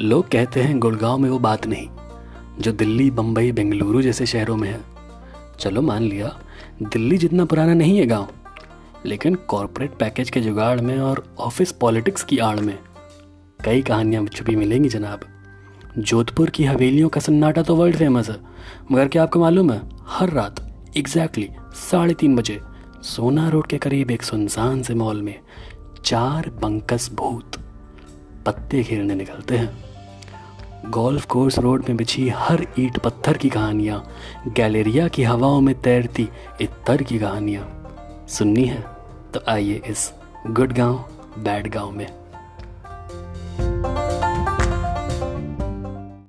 लोग कहते हैं गुड़गांव में वो बात नहीं, जो दिल्ली बम्बई बेंगलुरु जैसे शहरों में है। चलो मान लिया, दिल्ली जितना पुराना नहीं है गाँव, लेकिन कॉरपोरेट पैकेज के जुगाड़ में और ऑफ़िस पॉलिटिक्स की आड़ में कई कहानियाँ छुपी मिलेंगी जनाब। जोधपुर की हवेलियों का सन्नाटा तो वर्ल्ड फ़ेमस है, मगर क्या आपको मालूम है, हर रात एग्जैक्टली साढ़े तीन बजे, सोना रोड के करीब एक सुनसान से मॉल में चार बंकस भूत पत्ते घेरने निकलते हैं। गोल्फ कोर्स रोड में बिछी हर ईट पत्थर की कहानियाँ, गैलेरिया की हवाओं में तैरती इतर की कहानियाँ। सुननी है? तो आइए इस गुड गाँव, बैड गाँव में।